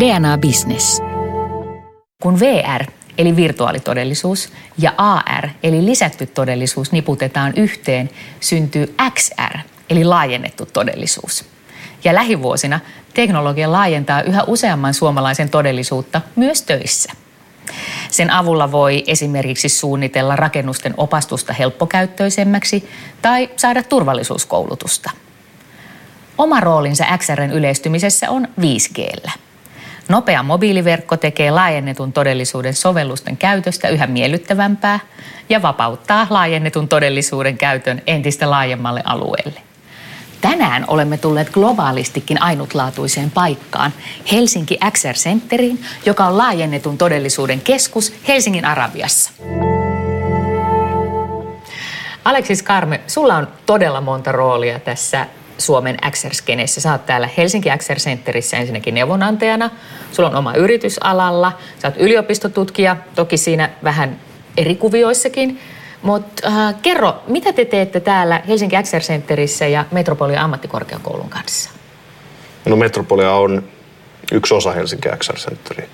DNA Business. Kun VR eli virtuaalitodellisuus ja AR eli lisätty todellisuus niputetaan yhteen, syntyy XR eli laajennettu todellisuus. Ja lähivuosina teknologia laajentaa yhä useamman suomalaisen todellisuutta myös töissä. Sen avulla voi esimerkiksi suunnitella rakennusten opastusta helppokäyttöisemmäksi tai saada turvallisuuskoulutusta. Oma roolinsa XRn yleistymisessä on 5Gllä. Nopea mobiiliverkko tekee laajennetun todellisuuden sovellusten käytöstä yhä miellyttävämpää ja vapauttaa laajennetun todellisuuden käytön entistä laajemmalle alueelle. Tänään olemme tulleet globaalistikin ainutlaatuiseen paikkaan Helsinki XR Centeriin, joka on laajennetun todellisuuden keskus Helsingin Arabiassa. Aleksis Karme, sulla on todella monta roolia tässä Suomen XR-skeneessä. Sä oot täällä Helsinki XR Centerissä ensinnäkin neuvonantajana. Sulla on oma yritys alalla. Sä oot yliopistotutkija, toki siinä vähän eri kuvioissakin. Mutta äh, kerro, mitä te teette täällä Helsinki XR Centerissä ja Metropolia ammattikorkeakoulun kanssa? No Metropolia on yksi osa Helsinki XR Centeriä.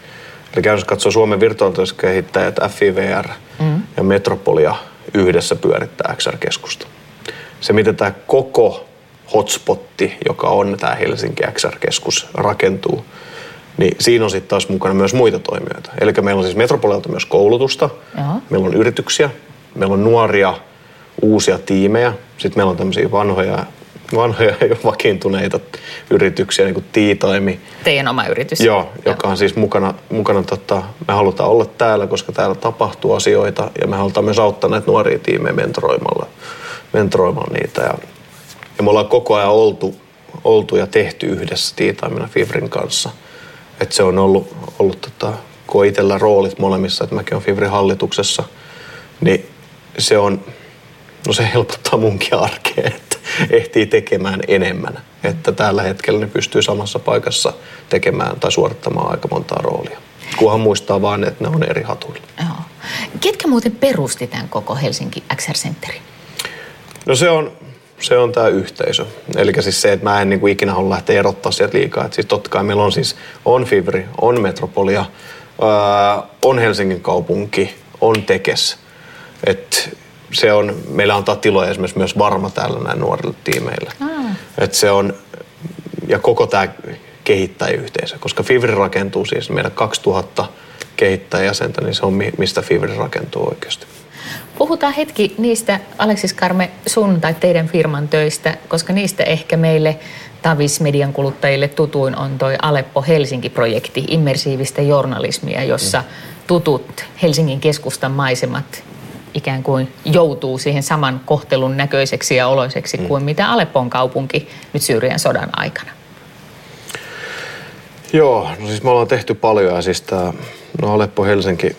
Eli käytännössä katsoo Suomen virtuaalitoiskehittäjät FIVR mm. ja Metropolia yhdessä pyörittää XR-keskusta. Se, miten tämä koko hotspotti, joka on tämä Helsinki XR-keskus, rakentuu, niin siinä on sitten taas mukana myös muita toimijoita. Eli meillä on siis Metropolialta myös koulutusta, Jaha. meillä on yrityksiä, meillä on nuoria uusia tiimejä, sitten meillä on tämmöisiä vanhoja, vanhoja jo vakiintuneita yrityksiä, niin kuin Tiitaimi. Teidän oma yritys. Joo, joka on siis mukana, mukana tota, me halutaan olla täällä, koska täällä tapahtuu asioita ja me halutaan myös auttaa näitä nuoria tiimejä mentoroimalla, mentoroimalla niitä. Ja, ja me ollaan koko ajan oltu, oltu ja tehty yhdessä Tiitaimina Fivrin kanssa. että se on ollut, ollut tota, kun itsellä roolit molemmissa, että mäkin olen Fivrin hallituksessa, niin se on, no se helpottaa munkin arkea, että ehtii tekemään enemmän. Että tällä hetkellä ne pystyy samassa paikassa tekemään tai suorittamaan aika montaa roolia. Kunhan muistaa vaan, että ne on eri hatuilla. Joo. Ketkä muuten perusti tämän koko Helsinki XR Centerin? No se on, se on tämä yhteisö. Eli siis se, että mä en niin kuin ikinä halua lähteä erottaa sieltä liikaa. Että siis totta kai meillä on siis, on Fivri, on Metropolia, on Helsingin kaupunki, on Tekes – et se on, meillä antaa tiloja esimerkiksi myös varma täällä näin nuorille tiimeille. Ah. Et se on, ja koko tämä kehittäjäyhteisö, koska Fivri rakentuu siis meidän 2000 kehittäjäjäsentä, niin se on mistä Fivri rakentuu oikeasti. Puhutaan hetki niistä, Aleksis Karme, sun tai teidän firman töistä, koska niistä ehkä meille Tavis median kuluttajille tutuin on toi Aleppo Helsinki-projekti, immersiivistä journalismia, jossa mm. tutut Helsingin keskustan maisemat ikään kuin joutuu siihen saman kohtelun näköiseksi ja oloiseksi mm. kuin mitä Aleppon kaupunki nyt Syyrian sodan aikana? Joo, no siis me ollaan tehty paljon ja siis tämä, no Aleppo Helsinki,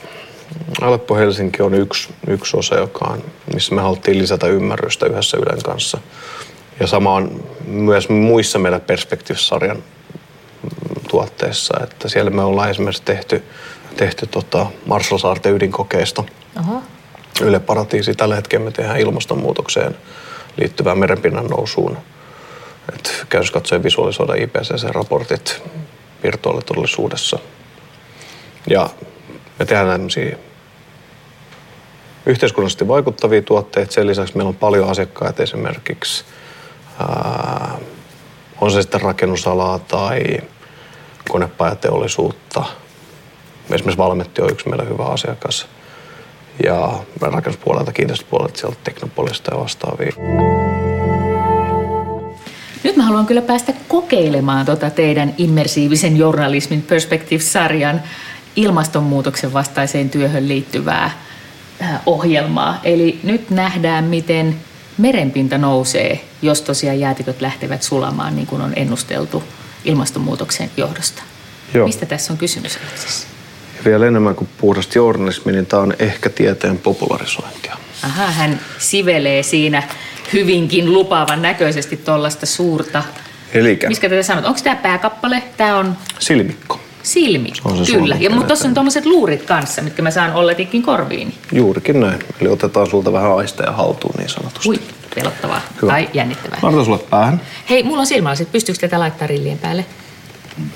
Aleppo Helsinki on yksi, yksi osa, joka on, missä me haluttiin lisätä ymmärrystä yhdessä Ylen kanssa. Ja sama on myös muissa meidän Perspektiiv-sarjan tuotteissa, että siellä me ollaan esimerkiksi tehty, tehty tota Marshall-saarten ydinkokeista. Aha. Yle Paratiisi. Tällä hetkellä me tehdään ilmastonmuutokseen liittyvään merenpinnan nousuun. Et käys katsoen visualisoida IPCC-raportit virtuaalitodellisuudessa. Ja me tehdään tämmöisiä yhteiskunnallisesti vaikuttavia tuotteita. Sen lisäksi meillä on paljon asiakkaita esimerkiksi, ää, on se sitten rakennusalaa tai konepajateollisuutta. Esimerkiksi Valmetti on yksi meillä hyvä asiakas ja rakennuspuolelta, kiinteistöpuolelta, sieltä Teknopolista ja vastaavia. Nyt mä haluan kyllä päästä kokeilemaan tota teidän immersiivisen journalismin Perspective-sarjan ilmastonmuutoksen vastaiseen työhön liittyvää ohjelmaa. Eli nyt nähdään, miten merenpinta nousee, jos tosiaan jäätiköt lähtevät sulamaan, niin kuin on ennusteltu ilmastonmuutoksen johdosta. Joo. Mistä tässä on kysymys? Siis? vielä enemmän kuin puhdasta journalismi, niin tämä on ehkä tieteen popularisointia. Aha, hän sivelee siinä hyvinkin lupaavan näköisesti tuollaista suurta... Elikä. Miskä tätä sanot? Onko tämä pääkappale? Tämä on... Silmikko. Silmikko, kyllä. Ja, mutta tuossa on tuommoiset luurit kanssa, mitkä mä saan olletikin korviini. Juurikin näin. Eli otetaan sulta vähän aisteja haltuun niin sanotusti. Ui, pelottavaa Hyvä. tai jännittävää. Laita sulle päähän. Hei, mulla on silmälasit. Pystyykö tätä laittaa rillien päälle?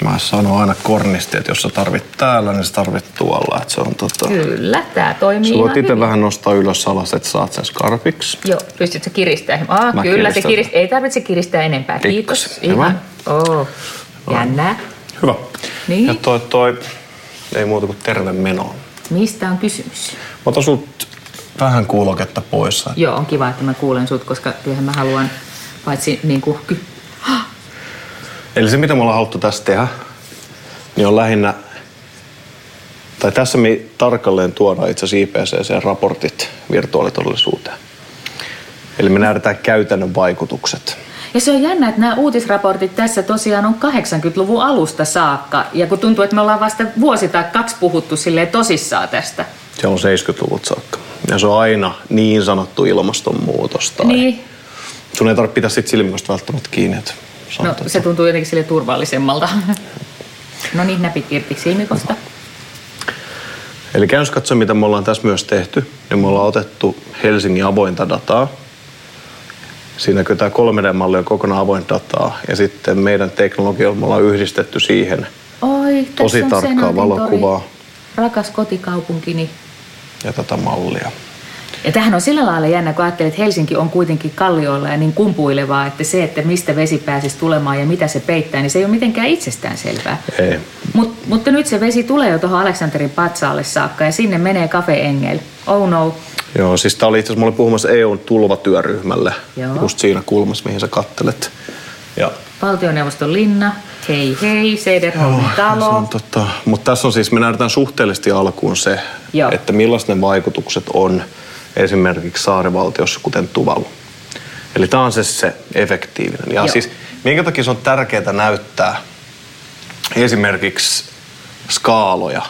Mä sanon aina kornisti, että jos sä tarvit täällä, niin sä tarvit tuolla. Että se on tota... Kyllä, tää toimii Sä voit itse vähän nostaa ylös alas, että saat sen skarpiksi. Joo, pystytkö kiristämään? Ah, Mä kyllä, se kirist... ei tarvitse kiristää enempää. Kiitos. Pikkusen, Ihan. Oh. Jännää. Hyvä. Niin. Ja toi, toi, ei muuta kuin terve meno. Mistä on kysymys? Mä otan sut vähän kuuloketta pois. Joo, on kiva, että mä kuulen sut, koska kyllähän mä haluan paitsi niin kuin, ky- Eli se, mitä me ollaan haluttu tässä tehdä, niin on lähinnä, tai tässä me tarkalleen tuodaan itse asiassa IPCC-raportit virtuaalitodellisuuteen. Eli me nähdään käytännön vaikutukset. Ja se on jännä, että nämä uutisraportit tässä tosiaan on 80-luvun alusta saakka. Ja kun tuntuu, että me ollaan vasta vuosi tai kaksi puhuttu silleen tosissaan tästä. Se on 70-luvut saakka. Ja se on aina niin sanottu ilmastonmuutos. Tai Niin. Sun ei tarvitse pitää sit silmästä välttämättä kiinni. Että No, sanotaan, se tuntuu jotenkin sille turvallisemmalta. No niin, näpit irti silmikosta. Eli käynnissä katsoa, mitä me ollaan tässä myös tehty. Niin me ollaan otettu Helsingin avointa dataa. Siinä kun tämä 3D-malli on kokonaan avointa dataa. Ja sitten meidän teknologialla me ollaan yhdistetty siihen Oi, Tosi on tarkkaa valokuvaa. Rakas kotikaupunkini. ja tätä mallia. Ja tähän on sillä lailla jännä, kun että Helsinki on kuitenkin kallioilla ja niin kumpuilevaa, että se, että mistä vesi pääsisi tulemaan ja mitä se peittää, niin se ei ole mitenkään itsestään selvää. Ei. Mut, mutta nyt se vesi tulee jo tuohon Aleksanterin patsaalle saakka ja sinne menee Cafe Engel. Oh no. Joo, siis tää oli itse asiassa, puhumassa EUn tulvatyöryhmälle. Joo. Just siinä kulmassa, mihin sä kattelet. Ja Valtioneuvoston linna, hei hei, Sederholmin se talo. on tota, mutta tässä on siis, me nähdään suhteellisesti alkuun se, Joo. että millaiset ne vaikutukset on esimerkiksi saarivaltiossa, kuten Tuvalu. Eli tämä on se, se efektiivinen. Ja Joo. siis minkä takia se on tärkeää näyttää esimerkiksi skaaloja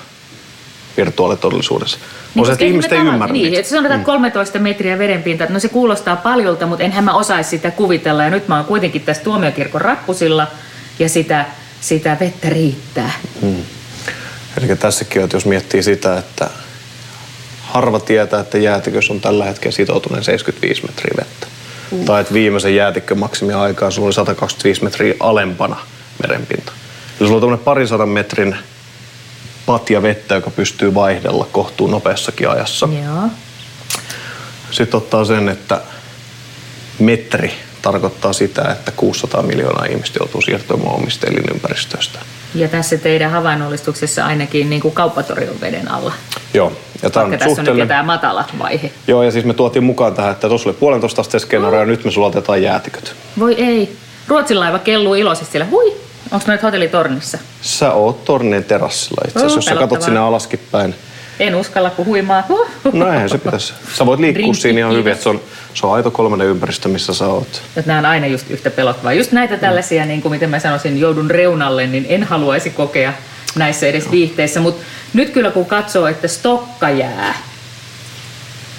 virtuaalitodellisuudessa. on se, että ihmiset ei ymmärrä Niin, niitä. että sanotaan mm. 13 metriä vedenpinta, no se kuulostaa paljolta, mutta enhän mä osaisi sitä kuvitella. Ja nyt mä oon kuitenkin tässä tuomiokirkon rappusilla ja sitä, sitä vettä riittää. Eli tässäkin, että jos miettii sitä, että harva tietää, että jäätikössä on tällä hetkellä sitoutuneen 75 metriä vettä. Mm. Tai että viimeisen jäätikkömaksimin aikaa sulla oli 125 metriä alempana merenpinta. Eli sulla on tämmöinen parisadan metrin patja vettä, joka pystyy vaihdella kohtuun nopeassakin ajassa. Joo. Sitten ottaa sen, että metri tarkoittaa sitä, että 600 miljoonaa ihmistä joutuu siirtymään omista elinympäristöistä. Ja tässä teidän havainnollistuksessa ainakin niin kuin kauppatori on veden alla. Joo, ja tämä Vaikka on tässä on nyt tämä matala vaihe. Joo, ja siis me tuotiin mukaan tähän, että tuossa oli puolentoista asteen skenaario ja nyt me sulatetaan jäätiköt. Voi ei. Ruotsin laiva kelluu iloisesti siellä. Hui! Onko nyt hotellitornissa? Sä oot tornin terassilla itse asiassa, Oh, jos sä katot sinne alaskin päin. En uskalla, kun huimaa. No eihän se pitäisi. Sä voit liikkua Drinkki, siinä ihan hyvin, että se on, se on aito kolmannen ympäristö, missä sä oot. Että nämä on aina just yhtä pelottavaa. Just näitä tällaisia, niin kuin miten mä sanoisin, joudun reunalle, niin en haluaisi kokea näissä edes viihteissä. Mutta nyt kyllä kun katsoo, että stokka jää,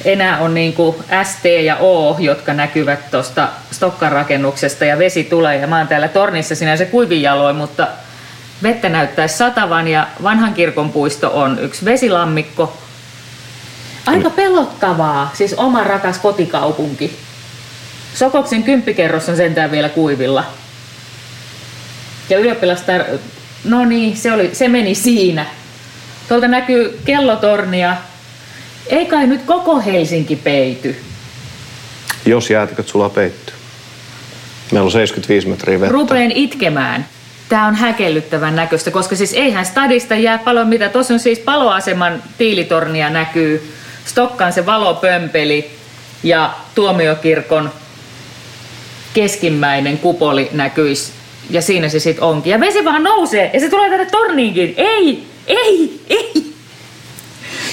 enää on niin kuin S, T ja O, jotka näkyvät tuosta Stokkan rakennuksesta ja vesi tulee ja mä oon täällä tornissa sinänsä kuivinjaloin, mutta vettä näyttäisi satavan ja vanhan kirkon puisto on yksi vesilammikko. Aika pelottavaa, siis oma rakas kotikaupunki. Sokoksen kymppikerros on sentään vielä kuivilla. Ja ylioppilastar... No niin, se, oli, se meni siinä. Tuolta näkyy kellotornia. Ei kai nyt koko Helsinki peity. Jos jäätiköt sulaa peittyy. Meillä on 75 metriä vettä. Rupeen itkemään. Tämä on häkellyttävän näköistä, koska siis eihän stadista jää paljon mitä. Tuossa on siis paloaseman tiilitornia näkyy, Stokkan se valopömpeli ja tuomiokirkon keskimmäinen kupoli näkyisi. Ja siinä se sitten onkin. Ja vesi vaan nousee ja se tulee tänne torniinkin. Ei, ei, ei.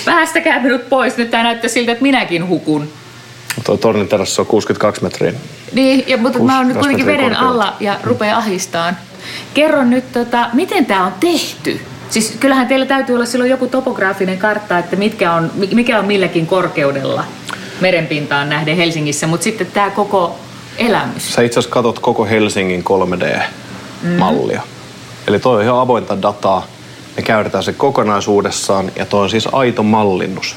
Päästäkää minut pois. Nyt tää näyttää siltä, että minäkin hukun. Tuo tornin terassi on 62 metriä. Niin, ja, mutta mä oon nyt 60 kuitenkin veden korkealta. alla ja rupeaa ahistaan. Kerro nyt, tota, miten tämä on tehty? Siis kyllähän teillä täytyy olla silloin joku topograafinen kartta, että mitkä on, mi- mikä on milläkin korkeudella merenpintaan nähden Helsingissä, mutta sitten tämä koko elämys. Sä itse asiassa katot koko Helsingin 3D-mallia. Eli toi on ihan avointa dataa. Me käytetään se kokonaisuudessaan ja toi on siis aito mallinnus.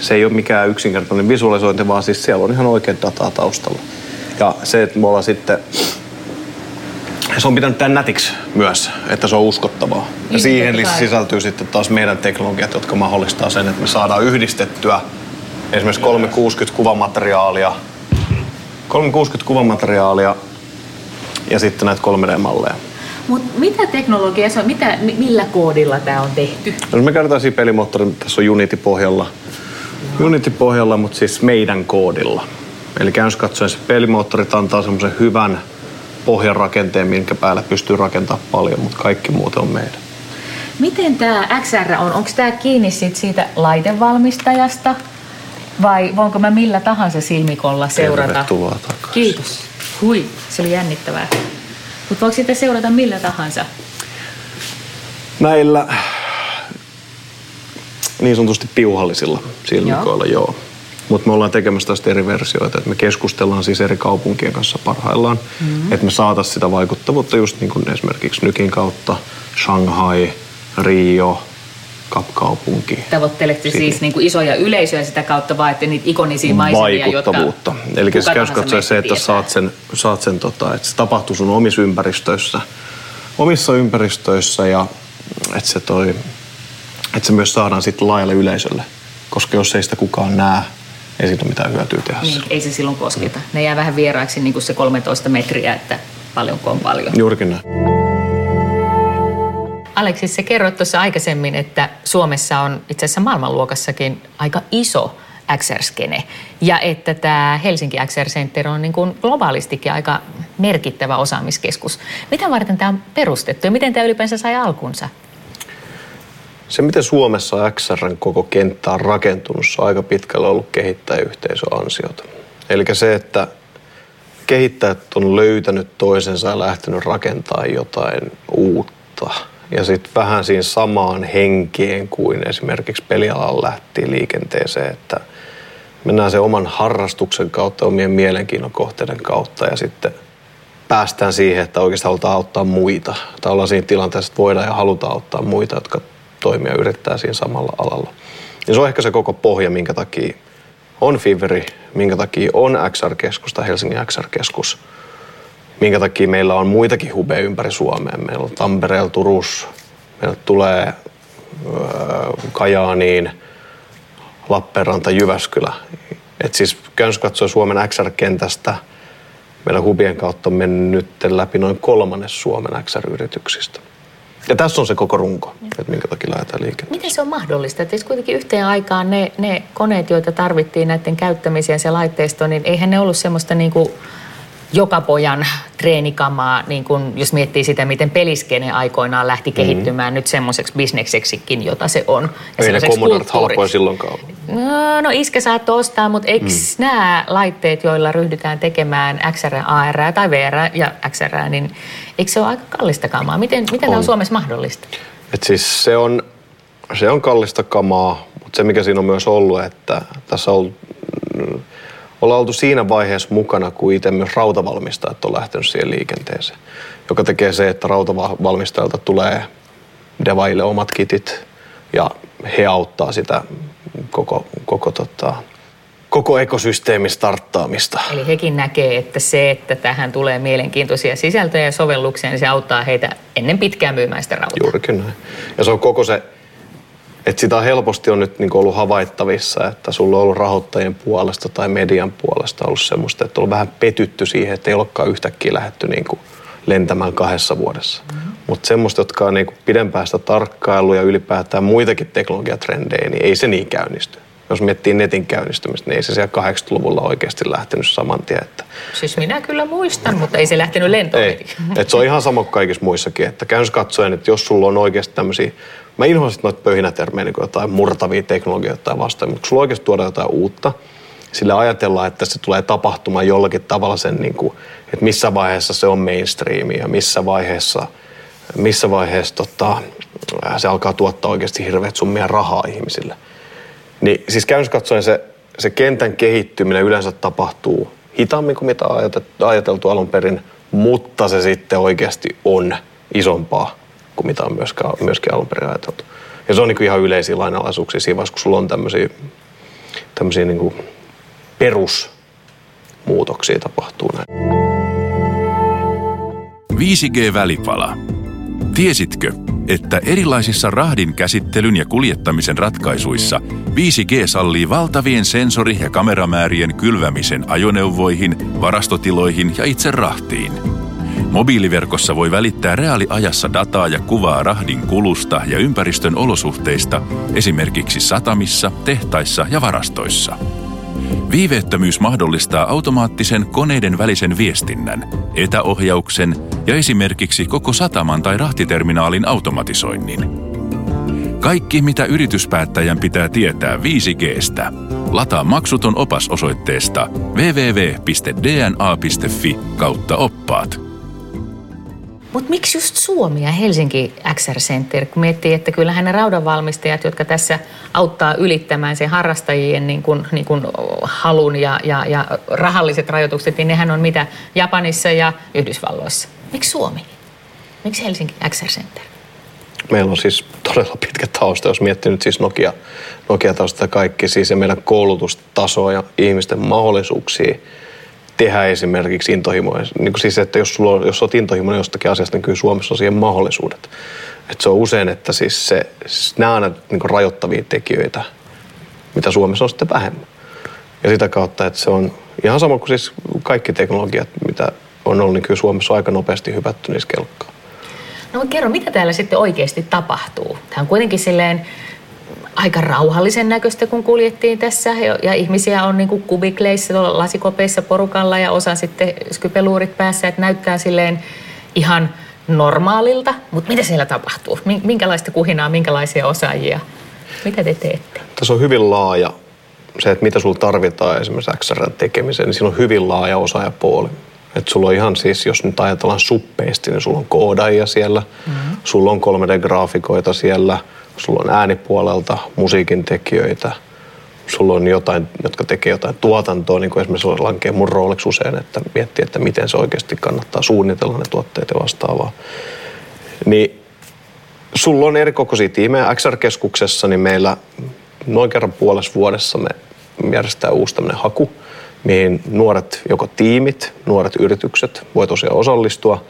Se ei ole mikään yksinkertainen visualisointi, vaan siis siellä on ihan oikea dataa taustalla. Ja se, että me ollaan sitten se on pitänyt tämän nätiksi myös, että se on uskottavaa. Ja Niin, siihen sisältyy sitten taas meidän teknologiat, jotka mahdollistaa sen, että me saadaan yhdistettyä esimerkiksi 360 kuvamateriaalia, 360 kuvamateriaalia ja sitten näitä 3D-malleja. Mutta mitä teknologiaa se on? Mitä, mi- millä koodilla tämä on tehty? No, me käytetään siinä pelimoottori, tässä on Unity-pohjalla, Unity-pohjalla, mutta siis meidän koodilla. Eli käytännössä katsoen se pelimoottorit antaa semmoisen hyvän pohjan rakenteen, minkä päällä pystyy rakentamaan paljon, mutta kaikki muuten on meidän. Miten tämä XR on? Onko tämä kiinni sit siitä laitevalmistajasta? Vai voinko mä millä tahansa silmikolla seurata? Tervetuloa takaisin. Kiitos. Hui, se oli jännittävää. Mutta voiko sitä seurata millä tahansa? Näillä niin sanotusti piuhallisilla silmikoilla, joo. joo. Mutta me ollaan tekemässä tästä eri versioita, että me keskustellaan siis eri kaupunkien kanssa parhaillaan, mm-hmm. että me saataisiin sitä vaikuttavuutta just niin kuin esimerkiksi Nykin kautta, Shanghai, Rio, Kapkaupunki. Tavoittelette Sitten. siis niin kuin isoja yleisöjä sitä kautta vai että niitä ikonisia maisemia, jotka vaikuttavuutta. Eli kuka se että tietää? saat sen, saat sen tota, että se tapahtuu sun omissa ympäristöissä, omissa ympäristöissä ja että se, toi, että se myös saadaan sitten laajalle yleisölle. Koska jos ei sitä kukaan näe, ei siitä ole mitään hyötyä tehdä Niin, ei se silloin kosketa. Ne jää vähän vieraiksi niin kuin se 13 metriä, että paljonko on paljon. Juurikin näin. Aleksis, sä kerroit tuossa aikaisemmin, että Suomessa on itse asiassa maailmanluokassakin aika iso XR-skene ja että tämä Helsinki XR Center on niin kuin globaalistikin aika merkittävä osaamiskeskus. Mitä varten tämä on perustettu ja miten tämä ylipäänsä sai alkunsa? Se, miten Suomessa XRn koko kenttä on rakentunut, on aika pitkälle ollut kehittäjäyhteisön ansiota. Eli se, että kehittäjät on löytänyt toisensa ja lähtenyt rakentamaan jotain uutta. Ja sitten vähän siinä samaan henkeen kuin esimerkiksi pelialalla lähti liikenteeseen, että mennään sen oman harrastuksen kautta, omien mielenkiinnon kohteiden kautta ja sitten päästään siihen, että oikeastaan halutaan auttaa muita. Tai ollaan siinä tilanteessa, että voidaan ja halutaan auttaa muita, jotka toimia yrittää siinä samalla alalla. Ja se on ehkä se koko pohja, minkä takia on Fiveri, minkä takia on XR-keskus tai Helsingin XR-keskus, minkä takia meillä on muitakin hubeja ympäri Suomea. Meillä on Tampereella, Turussa, meillä tulee öö, Kajaaniin, Lappeenranta, Jyväskylä. Et siis käytännössä katsoen Suomen XR-kentästä meidän hubien kautta on mennyt läpi noin kolmannes Suomen XR-yrityksistä. Ja tässä on se koko runko, että minkä takia lähdetään liikenteeseen. Miten se on mahdollista? Että jos kuitenkin yhteen aikaan ne, ne koneet, joita tarvittiin näiden käyttämiseen se laitteisto, niin eihän ne ollut semmoista niin kuin joka pojan treenikamaa, niin kuin jos miettii sitä, miten peliskene aikoinaan lähti kehittymään nyt semmoiseksi bisnekseksikin, jota se on. Ja Ei ne halpoja silloinkaan ollut. No, no iskä saattoi ostaa, mutta eikö mm. nämä laitteet, joilla ryhdytään tekemään XR, AR tai VR ja XR, niin eikö se ole aika kallista kamaa? Miten, miten tämä on On. Suomessa mahdollista? Et siis se on, se on kallista kamaa, mutta se mikä siinä on myös ollut, että tässä on, mm, ollaan oltu siinä vaiheessa mukana, kun itse myös rautavalmistajat on lähtenyt siihen liikenteeseen. Joka tekee se, että rautavalmistajilta tulee devaille omat kitit ja he auttaa sitä koko, koko, tota, koko ekosysteemin starttaamista. Eli hekin näkee, että se, että tähän tulee mielenkiintoisia sisältöjä ja sovelluksia, niin se auttaa heitä ennen pitkään myymään sitä rautaa. Juurikin näin. Ja se on koko se, että sitä helposti on nyt niin ollut havaittavissa, että sulla on ollut rahoittajien puolesta tai median puolesta ollut semmoista, että on vähän petytty siihen, että ei olekaan yhtäkkiä lähdetty niin kuin lentämään kahdessa vuodessa. Mm-hmm. Mutta semmoista, jotka on niin kuin pidempään sitä tarkkailua ja ylipäätään muitakin teknologiatrendejä, niin ei se niin käynnisty. Jos miettii netin käynnistymistä, niin ei se siellä 80-luvulla oikeasti lähtenyt saman tien. Että Siis minä kyllä muistan, mutta ei se lähtenyt lentoon. ei. Et se on ihan sama kuin kaikissa muissakin. Että käynnys katsoen, että jos sulla on oikeasti tämmöisiä, mä inhoan sit noita pöhinätermejä, niin jotain murtavia teknologioita tai vastaan, mutta kun sulla oikeasti tuodaan jotain uutta, sillä ajatellaan, että se tulee tapahtumaan jollakin tavalla sen, niin kuin, että missä vaiheessa se on mainstreamia ja missä vaiheessa, missä vaiheessa tota, se alkaa tuottaa oikeasti hirveät summia rahaa ihmisille. Niin siis käynnys katsoen se, se kentän kehittyminen yleensä tapahtuu hitaammin kuin mitä ajateltu alun perin, mutta se sitten oikeasti on isompaa kuin mitä on myöskään, myöskin alun perin ajateltu. Ja se on niin kuin ihan yleisiä lainalaisuuksia siinä vaiheessa, kun sulla on tämmöisiä, tämmöisiä niin kuin perusmuutoksia tapahtuu näin. 5G-välipala. Tiesitkö, että erilaisissa rahdin käsittelyn ja kuljettamisen ratkaisuissa 5G sallii valtavien sensori- ja kameramäärien kylvämisen ajoneuvoihin, varastotiloihin ja itse rahtiin? Mobiiliverkossa voi välittää reaaliajassa dataa ja kuvaa rahdin kulusta ja ympäristön olosuhteista esimerkiksi satamissa, tehtaissa ja varastoissa. Viiveettömyys mahdollistaa automaattisen koneiden välisen viestinnän, etäohjauksen ja esimerkiksi koko sataman tai rahtiterminaalin automatisoinnin. Kaikki, mitä yrityspäättäjän pitää tietää 5Gstä. Lataa maksuton opas osoitteesta www.dna.fi kautta oppaat. Mutta miksi just Suomi ja Helsinki XR Center, kun miettii, että kyllähän ne raudanvalmistajat, jotka tässä auttaa ylittämään sen harrastajien niin kun, niin kun halun ja, ja, ja rahalliset rajoitukset, niin nehän on mitä Japanissa ja Yhdysvalloissa. Miksi Suomi? Miksi Helsinki XR Center? Meillä on siis todella pitkä tausta, jos miettii nyt siis Nokia, Nokia tausta kaikki, siis ja meidän koulutustasoa ja ihmisten mahdollisuuksia – tehdä esimerkiksi intohimoja. Niin siis, että jos, sulla on, jos olet intohimoinen jostakin asiasta, niin kyllä Suomessa on siihen mahdollisuudet. Että se on usein, että siis se, siis nämä on aina niin rajoittavia tekijöitä, mitä Suomessa on sitten vähemmän. Ja sitä kautta, että se on ihan sama kuin siis kaikki teknologiat, mitä on ollut, niin kyllä Suomessa on aika nopeasti hypätty niissä kelkkaan. No kerro, mitä täällä sitten oikeasti tapahtuu? Tämä on kuitenkin silleen aika rauhallisen näköistä, kun kuljettiin tässä. Ja, ihmisiä on niin kuin kubikleissa, tuolla lasikopeissa porukalla ja osa sitten skypeluurit päässä, että näyttää silleen ihan normaalilta. Mutta mitä siellä tapahtuu? Minkälaista kuhinaa, minkälaisia osaajia? Mitä te teette? Tässä on hyvin laaja se, että mitä sulla tarvitaan esimerkiksi XR tekemiseen, niin siinä on hyvin laaja osaajapuoli. Että sulla on ihan siis, jos nyt ajatellaan suppeasti, niin sulla on koodaajia siellä, mm-hmm. sulla on 3D-graafikoita siellä – sulla on äänipuolelta musiikin tekijöitä, sulla on jotain, jotka tekee jotain tuotantoa, niin kuin esimerkiksi lankee mun rooliksi usein, että miettii, että miten se oikeasti kannattaa suunnitella ne tuotteet ja vastaavaa. Niin sulla on eri kokoisia tiimejä. XR-keskuksessa niin meillä noin kerran puolessa vuodessa me järjestetään uusi tämmöinen haku, mihin nuoret joko tiimit, nuoret yritykset voi tosiaan osallistua.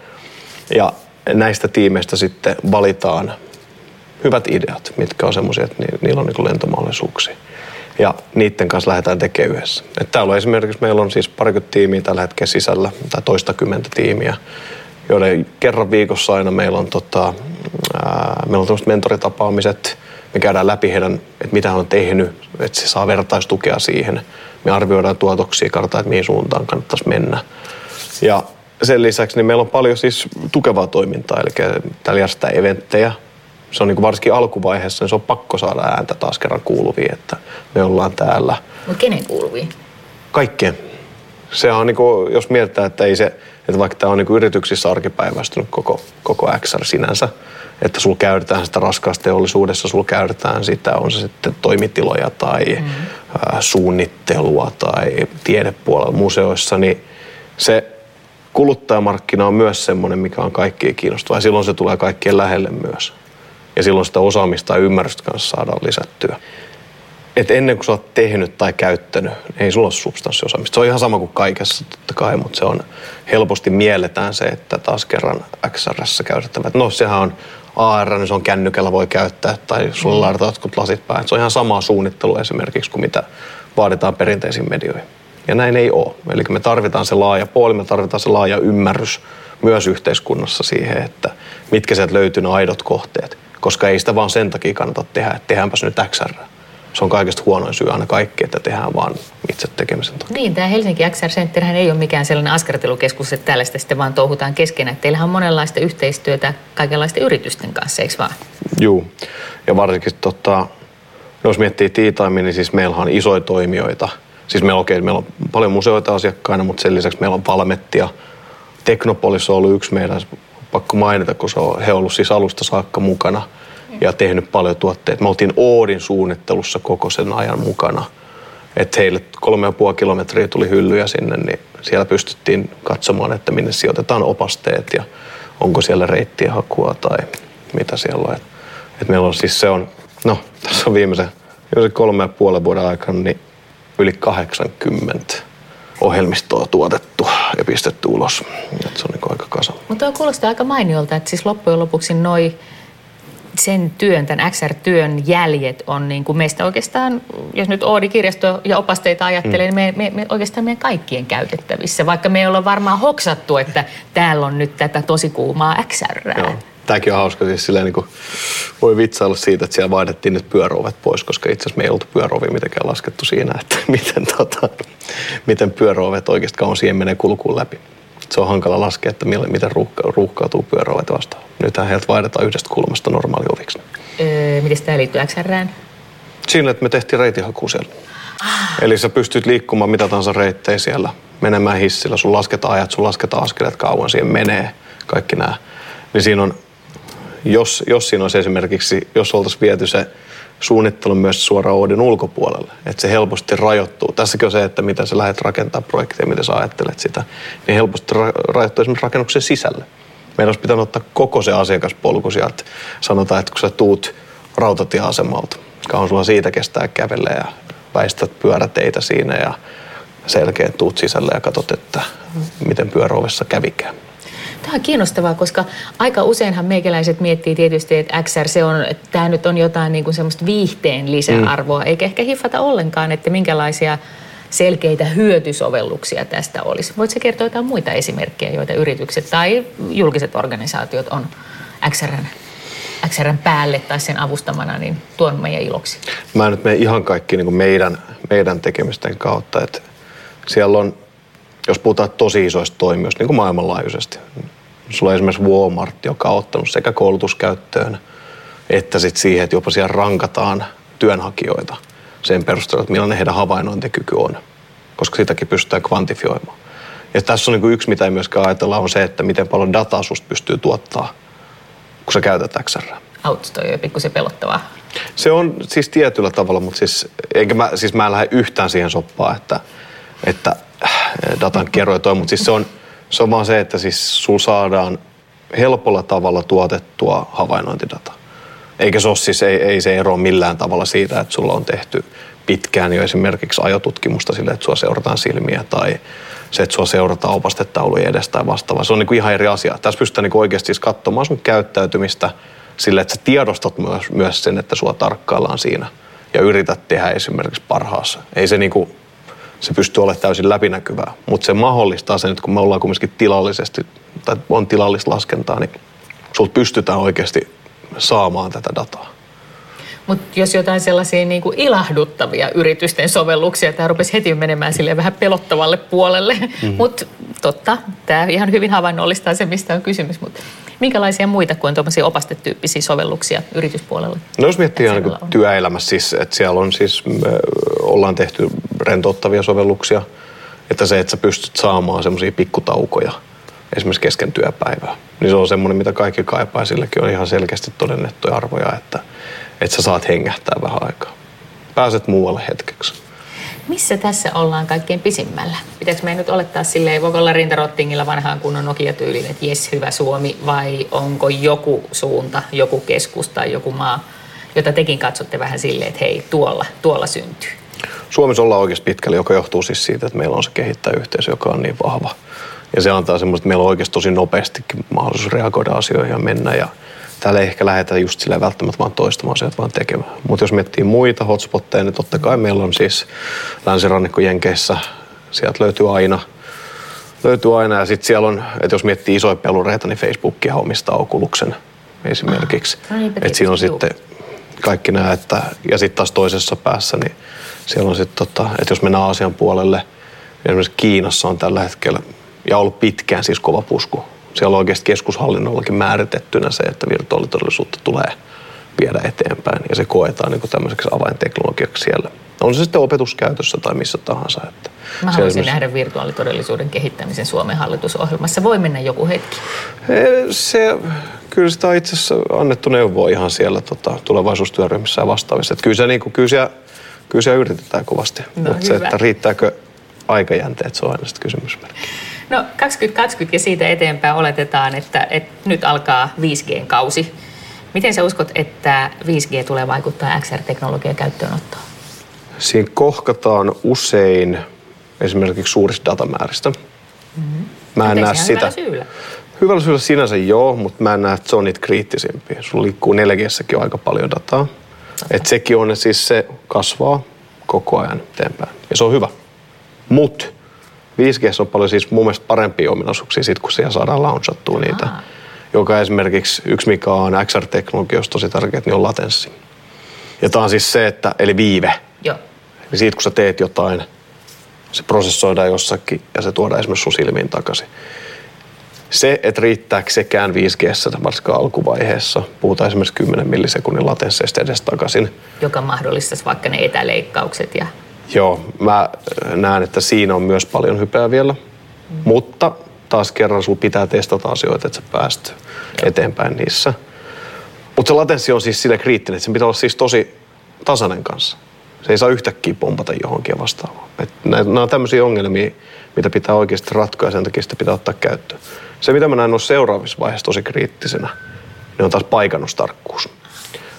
Ja näistä tiimeistä sitten valitaan hyvät ideat, mitkä on semmoisia, että niillä on niin lentomahdollisuuksia. Ja niiden kanssa lähdetään tekemään yhdessä. Et täällä on esimerkiksi, meillä on siis parikymmentä tiimiä tällä hetkellä sisällä, tai toistakymmentä tiimiä, joiden kerran viikossa aina meillä on, tota, ää, meillä on tämmöiset mentoritapaamiset, me käydään läpi heidän, että mitä hän on tehnyt, että se saa vertaistukea siihen. Me arvioidaan tuotoksia, katsotaan, että mihin suuntaan kannattaisi mennä. Ja sen lisäksi niin meillä on paljon siis tukevaa toimintaa, eli täällä järjestetään eventtejä, se on niin kuin varsinkin alkuvaiheessa, niin se on pakko saada ääntä taas kerran kuuluviin, että me ollaan täällä. Mutta kenen kuuluviin? Kaikkien. Se on niin kuin, jos mietitään, että ei se, että vaikka tämä on niin kuin yrityksissä arkipäiväistynyt koko, koko XR sinänsä, että sulla käytetään sitä raskaassa teollisuudessa, sulla käytetään sitä, on se sitten toimitiloja tai mm. ä, suunnittelua tai tiedepuolella museoissa, niin se kuluttajamarkkina on myös semmoinen, mikä on kaikkien kiinnostava ja silloin se tulee kaikkien lähelle myös ja silloin sitä osaamista ja ymmärrystä kanssa saadaan lisättyä. Et ennen kuin sä oot tehnyt tai käyttänyt, ei sulla ole substanssiosaamista. Se on ihan sama kuin kaikessa totta kai, mutta se on helposti mielletään se, että taas kerran XRS käytettävät. No sehän on AR, niin se on kännykällä voi käyttää tai sulla mm. laitetaan jotkut lasit päähän. Se on ihan samaa suunnittelu esimerkiksi kuin mitä vaaditaan perinteisiin medioihin. Ja näin ei ole. Eli me tarvitaan se laaja puoli, me tarvitaan se laaja ymmärrys myös yhteiskunnassa siihen, että mitkä sieltä löytyy ne aidot kohteet koska ei sitä vaan sen takia kannata tehdä, että tehdäänpäs nyt XR. Se on kaikista huonoin syy aina kaikki, että tehdään vaan itse tekemisen takia. Niin, tämä Helsinki XR Center ei ole mikään sellainen askartelukeskus, että tällaista sitten vaan touhutaan keskenään. Teillähän on monenlaista yhteistyötä kaikenlaisten yritysten kanssa, eikö vaan? Joo, ja varsinkin tota, jos miettii Tea niin siis meillä on isoja toimijoita. Siis meillä, okay, meillä on paljon museoita asiakkaina, mutta sen lisäksi meillä on Valmettia. Teknopolis on ollut yksi meidän pakko mainita, kun se on, he ollut siis alusta saakka mukana ja tehnyt paljon tuotteita. Me oltiin Oodin suunnittelussa koko sen ajan mukana. Että heille kolme ja puoli kilometriä tuli hyllyjä sinne, niin siellä pystyttiin katsomaan, että minne sijoitetaan opasteet ja onko siellä reittiä hakua tai mitä siellä on. Et meillä on siis se on, no tässä on viimeisen, viimeisen kolme ja puolen vuoden aikana niin yli 80 ohjelmistoa tuotettu ja pistetty ulos. Et se on niin aika kasa. Mutta kuulostaa aika mainiolta, että siis loppujen lopuksi noi sen työn, tämän XR-työn jäljet on niin kuin meistä oikeastaan, jos nyt Oodi-kirjasto ja opasteita ajattelee, mm. niin me, me, me oikeastaan meidän kaikkien käytettävissä, vaikka me ei olla varmaan hoksattu, että täällä on nyt tätä tosi kuumaa XR. Joo. Tämäkin on hauska, siis silleen niin kuin voi vitsailla siitä, että siellä vaihdettiin nyt pyöräovet pois, koska itse asiassa me ei oltu pyöräovia mitenkään laskettu siinä, että miten, tota, miten pyöräovet oikeasti kauan siihen menee kulkuun läpi se on hankala laskea, että miten ruuhka, ruuhkautuu pyöräovet vastaan. Nythän heiltä vaihdetaan yhdestä kulmasta normaali oviksi. Öö, miten tämä liittyy XRään? Siinä, että me tehtiin reitihakuu siellä. Ah. Eli sä pystyt liikkumaan mitä tahansa reittejä siellä, menemään hissillä, sun lasketaan ajat, sun lasketaan askeleet kauan siihen menee, kaikki nämä. Niin siinä on, jos, jos siinä olisi esimerkiksi, jos oltaisiin viety se suunnittelu myös suoraan Oodin ulkopuolelle, että se helposti rajoittuu. Tässäkin on se, että miten sä lähdet rakentaa projektia, miten sä ajattelet sitä, niin helposti ra- rajoittuu esimerkiksi rakennuksen sisälle. Meidän olisi pitänyt ottaa koko se asiakaspolku sieltä. Sanotaan, että kun sä tuut rautatieasemalta, kauan sulla siitä kestää kävellä ja väistät pyöräteitä siinä ja selkeä tuut sisälle ja katsot, että miten pyöräovessa kävikään. Tämä on kiinnostavaa, koska aika useinhan meikäläiset miettii tietysti, että XR se on, että tämä nyt on jotain niin kuin semmoista viihteen lisäarvoa, mm. eikä ehkä hiffata ollenkaan, että minkälaisia selkeitä hyötysovelluksia tästä olisi. Voitko kertoa jotain muita esimerkkejä, joita yritykset tai julkiset organisaatiot on XRn, XRn päälle tai sen avustamana niin tuon meidän iloksi? Mä nyt mene ihan kaikki niin kuin meidän, meidän tekemisten kautta, että siellä on jos puhutaan tosi isoista toimijoista, niin kuin maailmanlaajuisesti. Sulla on esimerkiksi Walmart, joka on ottanut sekä koulutuskäyttöön että sit siihen, että jopa siellä rankataan työnhakijoita sen perusteella, että millainen heidän havainnointikyky on, koska sitäkin pystytään kvantifioimaan. Ja tässä on niin yksi, mitä ei myöskään ajatella, on se, että miten paljon dataa susta pystyy tuottaa, kun sä käytät XR. Auto toi jo pikkusen pelottavaa. Se on siis tietyllä tavalla, mutta siis, eikä mä, siis mä en lähde yhtään siihen soppaan, että, että datan kerroin toi, mutta siis se on, se on vaan se, että siis sul saadaan helpolla tavalla tuotettua havainnointidataa. Eikä se ole siis, ei, ei se ero millään tavalla siitä, että sulla on tehty pitkään jo esimerkiksi ajotutkimusta sille, että sua seurataan silmiä tai se, että sua seurataan opastetaulujen edestä tai vastaavaa. Se on niin kuin ihan eri asia. Tässä pystytään niin oikeasti siis katsomaan sun käyttäytymistä sille, että sä tiedostat myös, myös sen, että sua tarkkaillaan siinä ja yrität tehdä esimerkiksi parhaassa. Ei se niin kuin se pystyy olemaan täysin läpinäkyvää. Mutta se mahdollistaa sen, että kun me ollaan kumminkin tilallisesti, tai on tilallista laskentaa, niin sulta pystytään oikeasti saamaan tätä dataa. Mutta jos jotain sellaisia niin kuin ilahduttavia yritysten sovelluksia, tämä rupesi heti menemään sille vähän pelottavalle puolelle. Mm-hmm. Mutta totta, tämä ihan hyvin havainnollistaa se, mistä on kysymys. Mutta minkälaisia muita kuin tuommoisia opastetyyppisiä sovelluksia yrityspuolella? No jos miettii niin työelämässä, siis, että siellä on siis, me ollaan tehty rentouttavia sovelluksia, että se, että sä pystyt saamaan semmoisia pikkutaukoja esimerkiksi kesken työpäivää, niin se on semmoinen, mitä kaikki kaipaa. Silläkin on ihan selkeästi todennettuja arvoja, että, että sä saat hengähtää vähän aikaa. Pääset muualle hetkeksi. Missä tässä ollaan kaikkein pisimmällä? Pitäisikö meidän nyt olettaa silleen, voiko olla rintarottingilla vanhaan kunnon Nokia-tyylin, että jes, hyvä Suomi, vai onko joku suunta, joku keskus tai joku maa, jota tekin katsotte vähän silleen, että hei, tuolla, tuolla syntyy? Suomessa ollaan oikeasti pitkälle, joka johtuu siis siitä, että meillä on se kehittäjäyhteisö, joka on niin vahva. Ja se antaa semmoista, että meillä on oikeasti tosi nopeastikin mahdollisuus reagoida asioihin ja mennä. Ja täällä ei ehkä lähdetä just sillä välttämättä vaan toistamaan asioita, vaan tekemään. Mutta jos miettii muita hotspotteja, niin totta kai meillä on siis länsirannikko Jenkeissä, sieltä löytyy aina löytyy aina. Ja sitten siellä on, että jos miettii isoja pelureita, niin Facebookia omistaa Okuluksen esimerkiksi. Ah, no että siinä on sitten kaikki nämä, että, ja sitten taas toisessa päässä, niin siellä on sitten, tota, että jos mennään Aasian puolelle, niin esimerkiksi Kiinassa on tällä hetkellä, ja ollut pitkään siis kova pusku. Siellä on oikeasti keskushallinnollakin määritettynä se, että virtuaalitodellisuutta tulee viedä eteenpäin, ja se koetaan niin tämmöiseksi avainteknologiaksi siellä. On se sitten opetuskäytössä tai missä tahansa. Että Mä haluaisin esimerkiksi... nähdä virtuaalitodellisuuden kehittämisen Suomen hallitusohjelmassa. Voi mennä joku hetki. Se, kyllä sitä on itse asiassa annettu neuvoa ihan siellä tota, tulevaisuustyöryhmissä ja vastaavissa. Että kyllä, se, niin kuin, kyllä, siellä, kyllä siellä yritetään kovasti. No, Mutta se, että riittääkö aikajänteet, se on aina sitten kysymysmerkki. No 2020 ja siitä eteenpäin oletetaan, että, että nyt alkaa 5G-kausi. Miten sä uskot, että 5G tulee vaikuttaa XR-teknologian käyttöönottoon? Siinä kohkataan usein esimerkiksi suurista datamääristä. Mm-hmm. Mä en näe sitä. hyvällä syyllä. Hyvällä syyllä sinänsä joo, mutta mä en näe, että se on niitä kriittisimpiä. Sulla liikkuu 4 on aika paljon dataa. Että sekin on, siis se kasvaa koko ajan eteenpäin. Ja se on hyvä. Mutta 5G on paljon siis mun mielestä parempia ominaisuuksia sit, kun siellä saadaan launchattua niitä. Aa. Joka esimerkiksi yksi, mikä on XR-teknologiassa tosi tärkeää, niin on latenssi. Ja tämä on siis se, että, eli viive. Joo. Eli siitä kun sä teet jotain, se prosessoidaan jossakin ja se tuodaan esimerkiksi sun silmiin takaisin. Se, että riittääkö sekään 5G, varsinkaan alkuvaiheessa, puhutaan esimerkiksi 10 millisekunnin latensseista edes takaisin. Joka mahdollistaisi vaikka ne etäleikkaukset ja Joo, mä äh, näen, että siinä on myös paljon hypeä vielä, mm. mutta taas kerran sulla pitää testata asioita, että sä pääst eteenpäin niissä. Mutta se latenssi on siis sille kriittinen, että sen pitää olla siis tosi tasainen kanssa. Se ei saa yhtäkkiä pompata johonkin vastaavaan. Nämä on tämmöisiä ongelmia, mitä pitää oikeasti ratkoa ja sen takia sitä pitää ottaa käyttöön. Se, mitä mä näen on seuraavissa vaiheissa tosi kriittisenä, niin on taas paikannustarkkuus.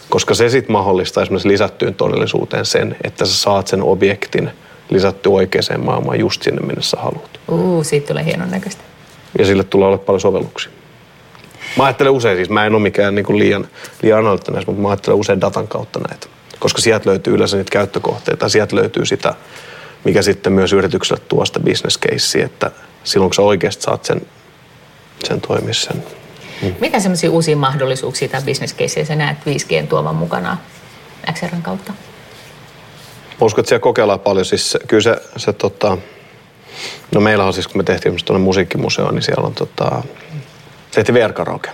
Koska se sitten mahdollistaa esimerkiksi lisättyyn todellisuuteen sen, että sä saat sen objektin lisätty oikeaan maailmaan just sinne, minne sä haluat. uu, siitä tulee hienon näköistä. Ja sille tulee olla paljon sovelluksia. Mä ajattelen usein, siis mä en ole mikään niin kuin liian, liian analyyttinen, mutta mä ajattelen usein datan kautta näitä. Koska sieltä löytyy yleensä niitä käyttökohteita sieltä löytyy sitä, mikä sitten myös yritykselle tuo sitä business casea, että silloin kun sä oikeasti saat sen, sen toimia sen. Mitä semmoisia uusia mahdollisuuksia tai bisneskeissejä sä näet 5G tuovan mukana XRn kautta? Uskon, että siellä kokeillaan paljon. Siis se, kyllä se, se tota, no meillä on siis, kun me tehtiin tuonne musiikkimuseo, niin siellä on tota, tehtiin VR-karaoke.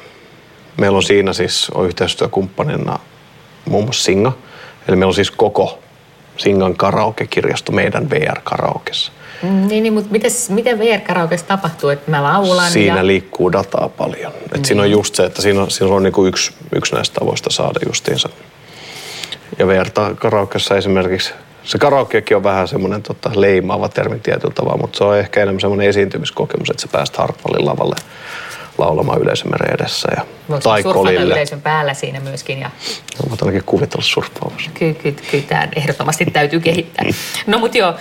Meillä on siinä siis on yhteistyökumppanina muun muassa Singa. Eli meillä on siis koko Singan karaoke-kirjasto meidän VR-karaokessa. Mm, niin, niin mutta mites, miten VR-karaokeessa tapahtuu, että mä laulan Siinä ja... liikkuu dataa paljon. Et Siinä on just se, että siinä on, siinä on niinku yksi, yksi näistä tavoista saada justiinsa. Ja VR-karaokeessa esimerkiksi, se karaokekin on vähän semmoinen tota, leimaava termi tietyllä tavalla, mutta se on ehkä enemmän semmoinen esiintymiskokemus, että sä pääst Hartwallin lavalle laulamaan yleisömeren edessä. Ja, tai kolille. yleisön päällä siinä myöskin ja Mä ainakin kuvitella surffaavassa. kyllä, kyllä, kyllä tämä ehdottomasti täytyy kehittää. No mutta joo,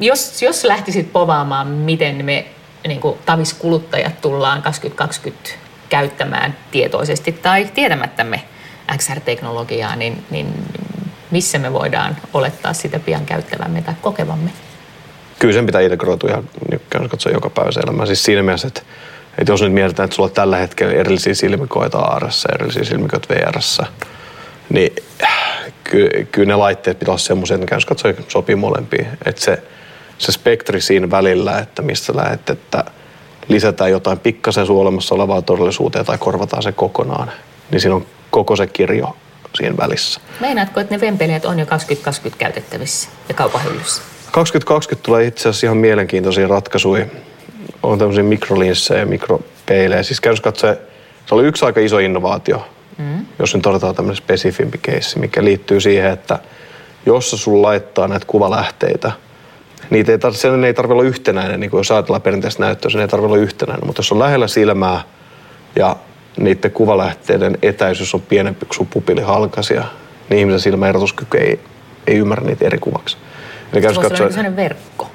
jos, jos lähtisit povaamaan, miten me niin kuin taviskuluttajat tullaan 2020 käyttämään tietoisesti tai tietämättämme XR-teknologiaa, niin, niin missä me voidaan olettaa sitä pian käyttävämme tai kokevamme? Kyllä sen pitää integroitua ihan niin katsoa joka päivä elämään. Siis siinä mielessä, että, että jos nyt mietitään, että sulla on tällä hetkellä erillisiä silmikoita AR, erillisiä silmikoita VR, niin kyllä, kyllä ne laitteet pitää olla semmoisia, että ne käy katsoa sopii molempiin. Että se, se spektri siinä välillä, että mistä lähdet, että lisätään jotain pikkasen sun olemassa olevaa todellisuuteen tai korvataan se kokonaan, niin siinä on koko se kirjo siinä välissä. Meinaatko, että ne vempeleet on jo 2020 käytettävissä ja kaupan hyllyssä? 2020 tulee itse asiassa ihan mielenkiintoisia ratkaisuja. On tämmöisiä mikrolinssejä ja mikropeilejä. Siis käydessä katsoa, se oli yksi aika iso innovaatio, mm. jos nyt otetaan tämmöinen spesifimpi keissi, mikä liittyy siihen, että jos sun laittaa näitä kuvalähteitä, niitä ei tarvitse, sen ei tarvitse olla yhtenäinen, niin kuin jos ajatellaan perinteistä näyttöä, sen ei tarvitse olla yhtenäinen, mutta jos on lähellä silmää ja niiden kuvalähteiden etäisyys on pienempi kuin sun pupili halkasia, niin ihmisen silmäerotuskyky ei, ei ymmärrä niitä eri kuvaksi. Eli Se voisi olla sellainen verkko.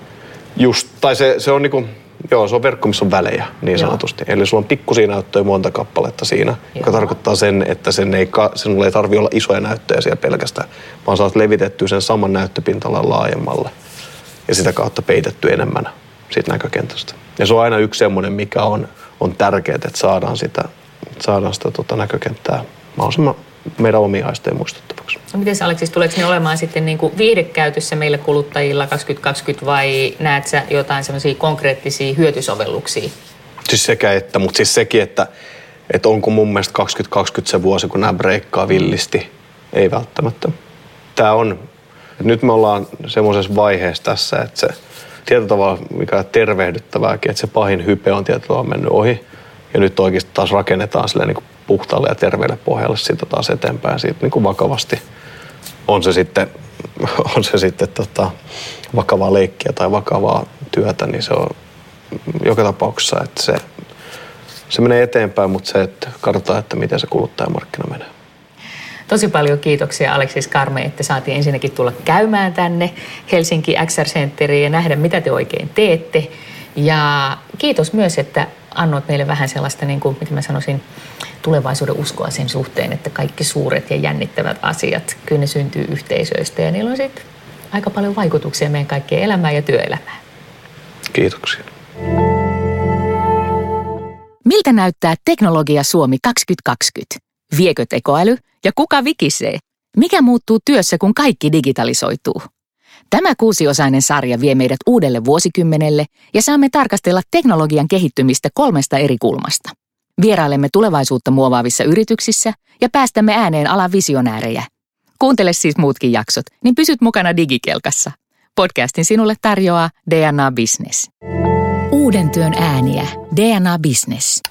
Just, tai se, se on niinku, joo, se on verkko, missä on välejä, niin Joo. sanotusti. Eli sulla on pikkusia näyttöjä monta kappaletta siinä, joka Joo. tarkoittaa sen, että sen ei, sinulla ei tarvi olla isoja näyttöjä siellä pelkästään, vaan saat levitettyä sen saman näyttöpintalan laajemmalle ja sitä kautta peitetty enemmän siitä näkökentästä. Ja se on aina yksi semmoinen, mikä on, on tärkeää, että saadaan sitä, saadaan sitä tota näkökenttää mahdollisimman meidän omia aisteja muistuttavaksi. No miten Aleksis, tuleeko ne olemaan sitten niin kuin viihdekäytössä meillä kuluttajilla 2020 vai näet sä jotain semmoisia konkreettisia hyötysovelluksia? Siis sekä että, mutta siis sekin, että, että onko mun mielestä 2020 se vuosi, kun nämä breikkaa villisti. Ei välttämättä. Tämä on, nyt me ollaan semmoisessa vaiheessa tässä, että se tietyllä tavalla, mikä on tervehdyttävääkin, että se pahin hype on tietyllä tavalla mennyt ohi. Ja nyt oikeasti taas rakennetaan sille niin puhtaalle ja terveelle pohjalle siitä taas eteenpäin siitä niin kuin vakavasti. On se sitten, on se sitten tota, vakavaa leikkiä tai vakavaa työtä, niin se on joka tapauksessa, että se, se menee eteenpäin, mutta se, että katsotaan, että miten se kuluttajamarkkina menee. Tosi paljon kiitoksia Aleksis Karme, että saatiin ensinnäkin tulla käymään tänne Helsinki XR Centeriin ja nähdä, mitä te oikein teette. Ja kiitos myös, että annoit meille vähän sellaista, niin kuin, mitä mä sanoisin, tulevaisuuden uskoa sen suhteen, että kaikki suuret ja jännittävät asiat, kyllä ne syntyy yhteisöistä ja niillä on sitten aika paljon vaikutuksia meidän kaikkien elämään ja työelämään. Kiitoksia. Miltä näyttää Teknologia Suomi 2020? Viekö tekoäly ja kuka vikisee? Mikä muuttuu työssä, kun kaikki digitalisoituu? Tämä kuusiosainen sarja vie meidät uudelle vuosikymmenelle ja saamme tarkastella teknologian kehittymistä kolmesta eri kulmasta. Vierailemme tulevaisuutta muovaavissa yrityksissä ja päästämme ääneen alan visionäärejä. Kuuntele siis muutkin jaksot, niin pysyt mukana digikelkassa. Podcastin sinulle tarjoaa DNA Business. Uuden työn ääniä. DNA Business.